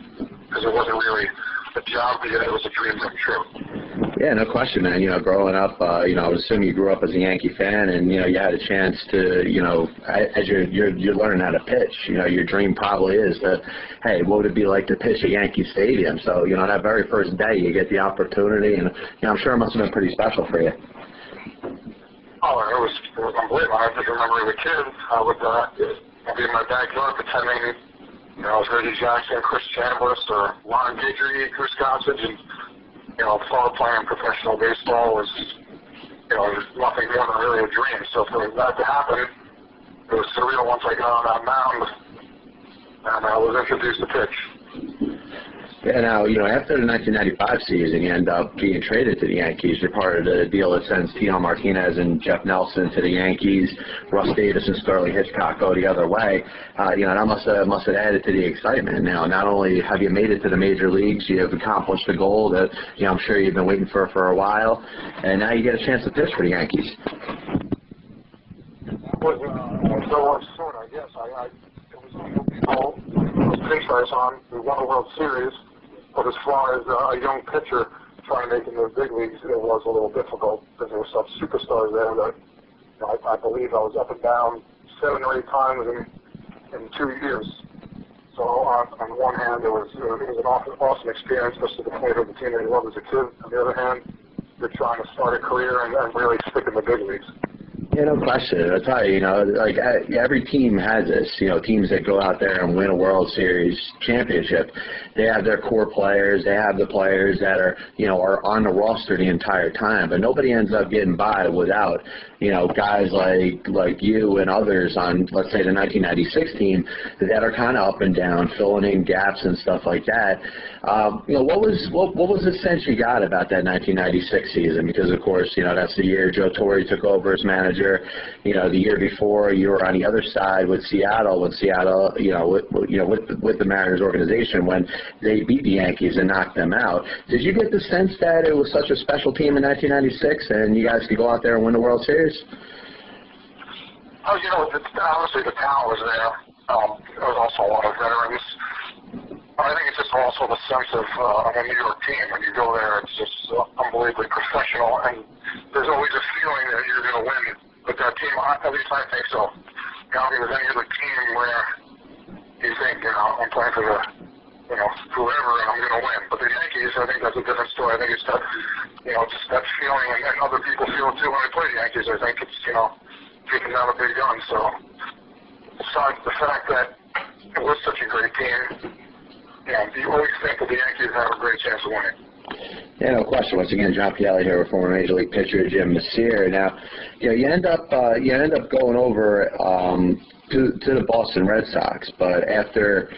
[SPEAKER 11] Because it wasn't really a job, but it was a dream come true.
[SPEAKER 10] Yeah, no question, man. You know, growing up, uh, you know, I would assume you grew up as a Yankee fan, and you know, you had a chance to, you know, as you're you're you're learning how to pitch. You know, your dream probably is to, hey, what would it be like to pitch at Yankee Stadium? So, you know, that very first day, you get the opportunity, and you know, I'm sure it must have been pretty special for you.
[SPEAKER 11] Oh, it was, it was unbelievable. I just remember as a kid, I would uh, be in my backyard pretending, you know, I was Reggie Jackson, Chris Chambliss, or Ron Guidry, Chris Gossage, and you know, thought playing professional baseball was, you know, nothing more than really a dream. So for that to happen, it was surreal once I got on that mound and I was introduced to pitch.
[SPEAKER 10] Yeah, now, you know, after the 1995 season, you end up being traded to the Yankees. You're part of the deal that sends Tino Martinez and Jeff Nelson to the Yankees. Russ Davis and Sterling Hitchcock go the other way. Uh, you know, that must have, must have added to the excitement. Now, not only have you made it to the major leagues, you have accomplished a goal that, you know, I'm sure you've been waiting for for a while, and now you get a chance to pitch for the Yankees.
[SPEAKER 11] Was uh, so much sooner, I guess. I, I, it was a goal. It was on. We won the World Series. But as far as uh, a young pitcher trying to make it in the big leagues, it was a little difficult because there were some superstars there that you know, I, I believe I was up and down seven or eight times in in two years. So on, on one hand, it was uh, it was an awesome, awesome experience, especially to play for the team that you love as a kid. On the other hand, you're trying to start a career and, and really stick in the big leagues.
[SPEAKER 10] Yeah, no question. I tell you, you know, like uh, every team has this. You know, teams that go out there and win a World Series championship, they have their core players. They have the players that are, you know, are on the roster the entire time. But nobody ends up getting by without, you know, guys like like you and others on, let's say, the 1996 team that are kind of up and down, filling in gaps and stuff like that. Um, you know, what was what what was the sense you got about that 1996 season? Because of course, you know, that's the year Joe Torre took over as manager. You know, the year before you were on the other side with Seattle, with Seattle, you know, with, you know, with with the Mariners organization when they beat the Yankees and knocked them out. Did you get the sense that it was such a special team in 1996, and you guys could go out there and win the World Series?
[SPEAKER 11] Oh, you know, the, honestly, the talent was there. Um, there was also a lot of veterans.
[SPEAKER 12] I think it's just also the sense of uh, a New York team. When you go there, it's just uh, unbelievably professional, and there's always a feeling that you're going to win with that team. I, at least I think so. You know, if there's any other team where you think, you know, I'm playing for the, you know, whoever, and I'm going to win. But the Yankees, I think that's a different story. I think it's that, you know, just that feeling, and, and other people feel it too when. I think it's, you know, taking down a big gun. So, besides the fact that it was such a great team, you know, you always think that the Yankees have a great chance of winning.
[SPEAKER 10] Yeah, no question. Once again, John Pielli here former Major League pitcher Jim Mecir. Now, you know, you end up uh, you end up going over um, to to the Boston Red Sox, but after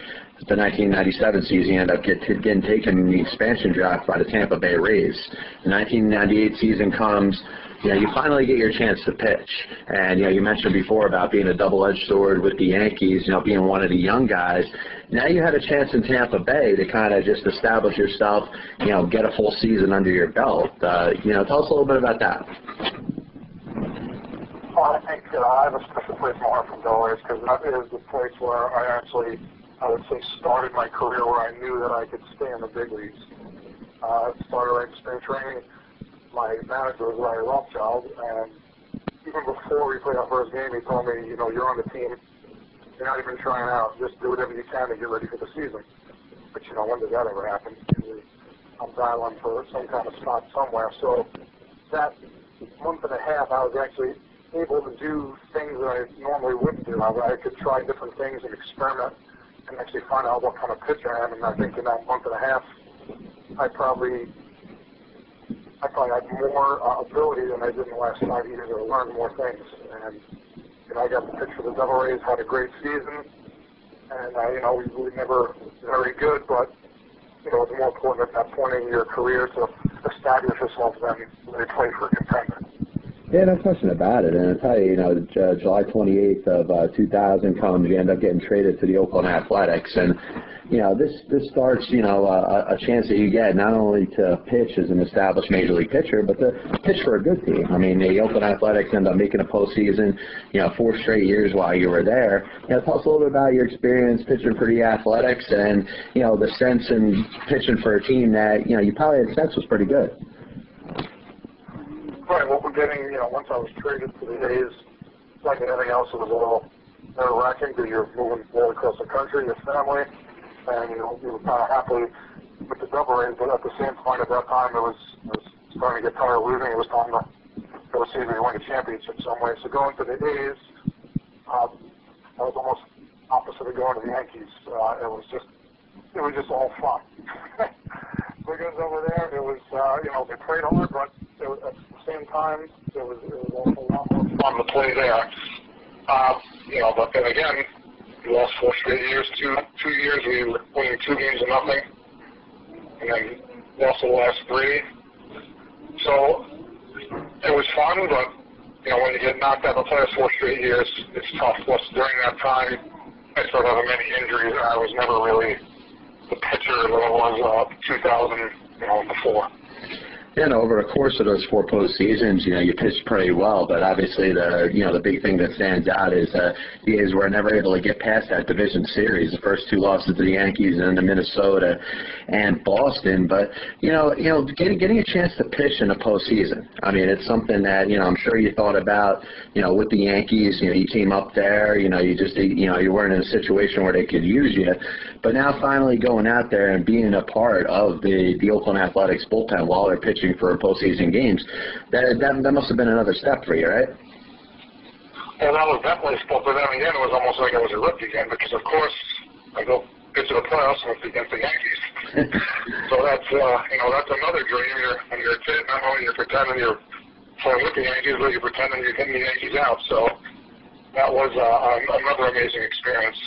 [SPEAKER 10] the 1997 season, you end up get, getting taken in the expansion draft by the Tampa Bay Rays. The 1998 season comes. You know, you finally get your chance to pitch, and you know, you mentioned before about being a double-edged sword with the Yankees. You know, being one of the young guys. Now you had a chance in Tampa Bay to kind of just establish yourself. You know, get a full season under your belt. Uh, you know, tell us a little bit about that.
[SPEAKER 12] Well, I think uh, I have a special place heart from Delaware because that is the place where I actually, I would say, started my career where I knew that I could stay in the big leagues. Uh, started right in spring training. My manager was Larry Rothschild, and even before we played our first game, he told me, you know, you're on the team. You're not even trying out. Just do whatever you can to get ready for the season. But you know, when does that ever happen? Usually, I'm dialing for some kind of spot somewhere. So that month and a half, I was actually able to do things that I normally wouldn't do. I, I could try different things and experiment and actually find out what kind of pitcher I am. And I think in that month and a half, I probably I probably had more uh, ability than I did in the last five years. I learned more things, and you know, I got to pitch for the Devil Rays. Had a great season, and uh, you know, we were never very good, but you know, it's more important at that point in your career to establish yourself than really play for a contender.
[SPEAKER 10] Yeah, no question about it. And I tell you, you know, J- July 28th of uh, 2000 comes, you end up getting traded to the Oakland Athletics, and you know, this this starts, you know, a, a chance that you get not only to pitch as an established major league pitcher, but to pitch for a good team. I mean, the Oakland Athletics end up making a postseason, you know, four straight years while you were there. You know, tell us a little bit about your experience pitching for the Athletics, and you know, the sense in pitching for a team that you know you probably had sense was pretty good.
[SPEAKER 12] Right. What we're getting, you know, once I was traded to the A's, like anything else, it was a little nerve-wracking because you're moving all across the country, your family, and you know, you were kind of happy with the Devil Rays, but at the same point, at that time, it was, it was starting to get tired of losing. It was time to go see if we win a championship some way. So going to the A's, um, I was almost opposite of going to the Yankees. Uh, it was just, it was just all fun. (laughs) Wiggins over there, it was, uh, you know, they played hard, but it was, at the same time, it was, it was a lot more fun to play there. Uh, you know, but then again, we lost four straight years. Two two years we were winning two games to nothing, and then lost the last three. So it was fun, but you know when you get knocked out of the playoffs four straight years, it's tough. Plus during that time, I started having many injuries. I was never really the pitcher that I was uh, 2000, you know, before.
[SPEAKER 10] Yeah, no, over the course of those four postseasons, you know, you pitched pretty well, but obviously the you know the big thing that stands out is uh, the A's were never able to get past that division series. The first two losses to the Yankees and then to Minnesota and Boston. But you know, you know, getting getting a chance to pitch in the postseason. I mean, it's something that you know I'm sure you thought about. You know, with the Yankees, you know, you came up there. You know, you just you know you weren't in a situation where they could use you. But now finally going out there and being a part of the the Oakland Athletics bullpen while they're pitching for postseason games, that that, that must have been another step for you, right?
[SPEAKER 12] Well, that was definitely a step, but then again, it was almost like I was a rookie again because, of course, I go get to the playoffs against the Yankees. (laughs) so that's uh, you know that's another dream. You're when you're a kid, not only you're pretending you're playing with the Yankees, but you're pretending you're getting the Yankees out. So that was uh, another amazing experience.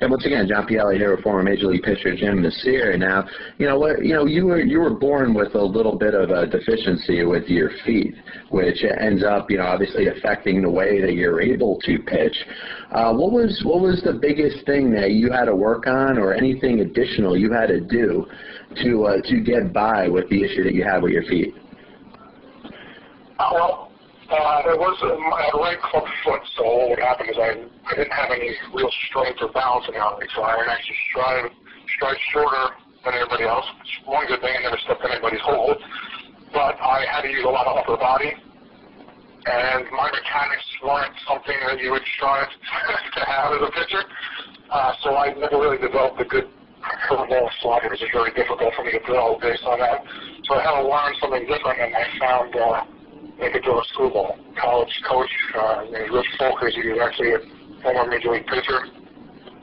[SPEAKER 10] And once again, John Pielli here, a former Major League pitcher Jim Mecir. Now, you know what? You know you were you were born with a little bit of a deficiency with your feet, which ends up, you know, obviously affecting the way that you're able to pitch. Uh, what was what was the biggest thing that you had to work on, or anything additional you had to do to uh, to get by with the issue that you have with your feet?
[SPEAKER 12] Uh, well, uh, it was my right club foot, so what would happen is I, I didn't have any real strength or balance in it, so I would actually strive strides shorter than everybody else. It's one good thing, I never stepped anybody's hole. But I had to use a lot of upper body, and my mechanics weren't something that you would strive (laughs) to have as a pitcher. Uh, so I never really developed a good curveball slider, which is very difficult for me to throw based on that. So I had to learn something different, and I found uh, I could throw a screwball. College coach, uh, Rich Folkers, he was actually a former major league pitcher,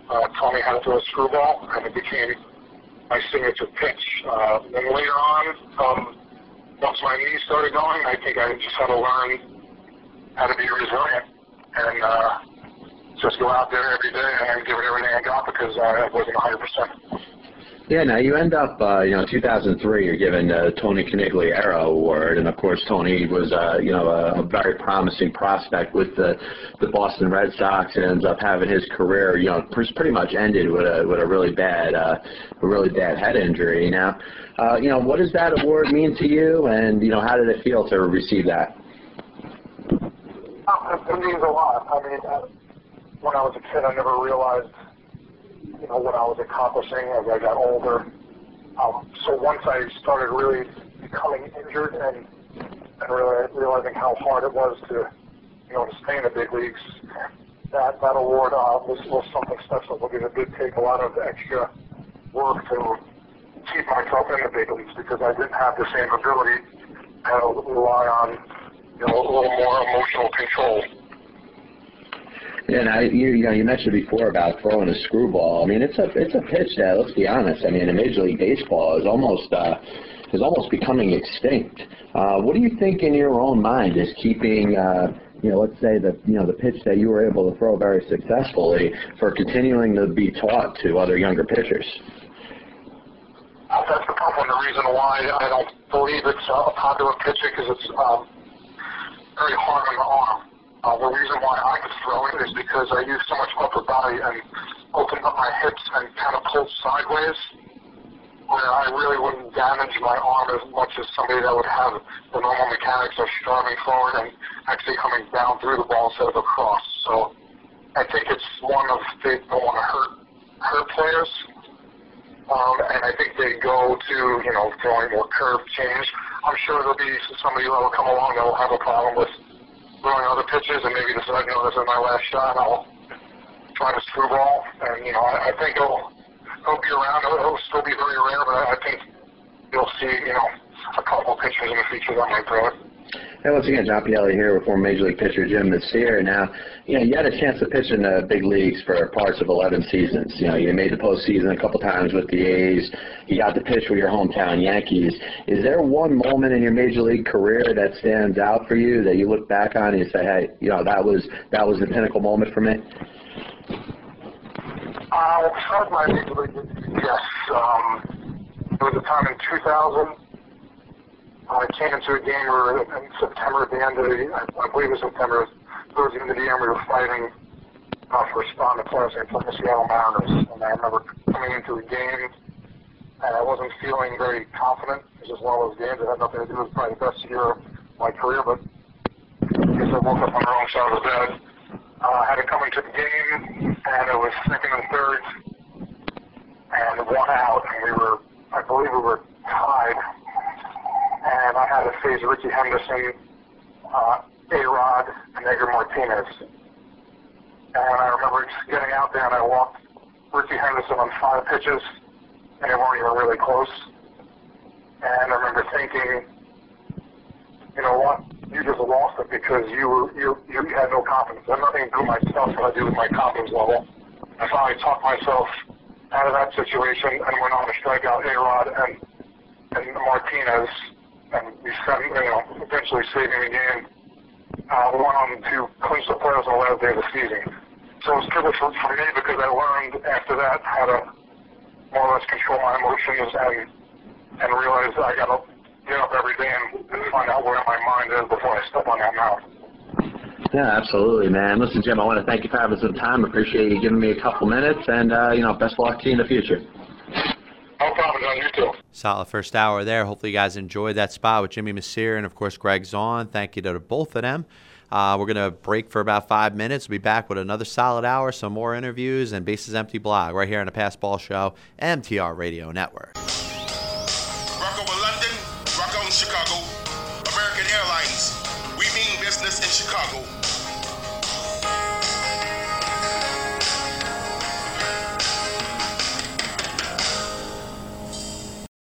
[SPEAKER 12] uh, taught me how to throw a screwball, and it became my signature pitch. Uh, then later on, um, once my knees started going, I think I just had to learn how to be resilient and uh, just go out there every day and give it everything I got because uh, I wasn't 100%.
[SPEAKER 10] Yeah, now you end up, uh, you know, 2003, you're given the Tony Conigliaro Award, and of course Tony was, uh, you know, a, a very promising prospect with the the Boston Red Sox, and ends up having his career, you know, pretty much ended with a with a really bad, uh, a really bad head injury. Now, uh, you know, what does that award mean to you, and you know, how did it feel to receive that?
[SPEAKER 12] Uh, it means a lot. I mean, uh, when I was a kid, I never realized you know, what I was accomplishing as I got older. Um, so once I started really becoming injured and, and really realizing how hard it was to, you know, to stay in the big leagues, that, that award uh, was, was something special because it did take a lot of extra work to keep myself in the big leagues because I didn't have the same ability to rely on, you know, a little more emotional control.
[SPEAKER 10] And I, you, you know, you mentioned before about throwing a screwball. I mean, it's a it's a pitch that, let's be honest. I mean, in Major League Baseball is almost uh, is almost becoming extinct. Uh, what do you think in your own mind is keeping? Uh, you know, let's say the you know the pitch that you were able to throw very successfully for continuing to be taught to other younger pitchers.
[SPEAKER 12] That's the problem. The reason why I don't believe it's a popular pitch because it's um, very hard on the arm. Uh, the reason why I could throw it is because I use so much upper body and opened up my hips and kind of pulled sideways, where I really wouldn't damage my arm as much as somebody that would have the normal mechanics of striving forward and actually coming down through the ball instead of across. So I think it's one of they don't want to hurt hurt players. Um, and I think they go to, you know, throwing more curve change. I'm sure there'll be somebody that will come along that will have a problem with throwing other pitches and maybe decide, you oh, know, this is my last shot. I'll try to screwball, and you know, I, I think it'll it'll be around. It'll, it'll still be very rare, but I, I think you'll see, you know, a couple pitchers in the future that might throw it.
[SPEAKER 10] And once again, John Pielli here with former Major League pitcher Jim Mecir. Now, you know, you had a chance to pitch in the big leagues for parts of 11 seasons. You know, you made the postseason a couple times with the A's. You got to pitch for your hometown Yankees. Is there one moment in your Major League career that stands out for you that you look back on and you say, hey, you know, that was that was the pinnacle moment for me?
[SPEAKER 12] Uh, besides my Major League, yes. Um, there was a time in 2000 I came into a game in September, at the end of the, I, I believe it was September, towards the end of the year, we were fighting uh, for a spot in the playoffs against the Seattle Mariners. And I remember coming into the game, and I wasn't feeling very confident. It was just one of those games that had nothing to do with probably the best year of my career, but I guess I woke up on the wrong side of the bed. Uh, had to come into the game, and it was second and third, and one out, and we were, I believe we were tied and I had to face Rickey Henderson, uh, A-Rod, and Edgar Martinez. And I remember just getting out there and I walked Rickey Henderson on five pitches, and they weren't even really close. And I remember thinking, you know what, you just lost it because you were you you had no confidence. I had nothing to do with myself, what I do with my confidence level. I finally talked myself out of that situation and went on to strike out A-Rod and and Martinez and we spent, you know, eventually saving the game, uh, went on to clinch the playoffs on the last day of the season. So it was privileged for, for me because I learned after that how to more or less control my emotions and and realize I got to get up every day and, and find out where my mind is before I step on that mound.
[SPEAKER 10] Yeah, absolutely, man. Listen, Jim, I want to thank you for having some time. Appreciate you giving me a couple minutes, and uh, you know, best of luck to you in the future.
[SPEAKER 12] No problem, John. You too.
[SPEAKER 2] Solid first hour there. Hopefully, you guys enjoyed that spot with Jimmy Mecir and, of course, Greg Zaun. Thank you to both of them. Uh, we're going to break for about five minutes. We'll be back with another solid hour, some more interviews, and Bases Empty blog right here on the Passball Show, MTR Radio Network.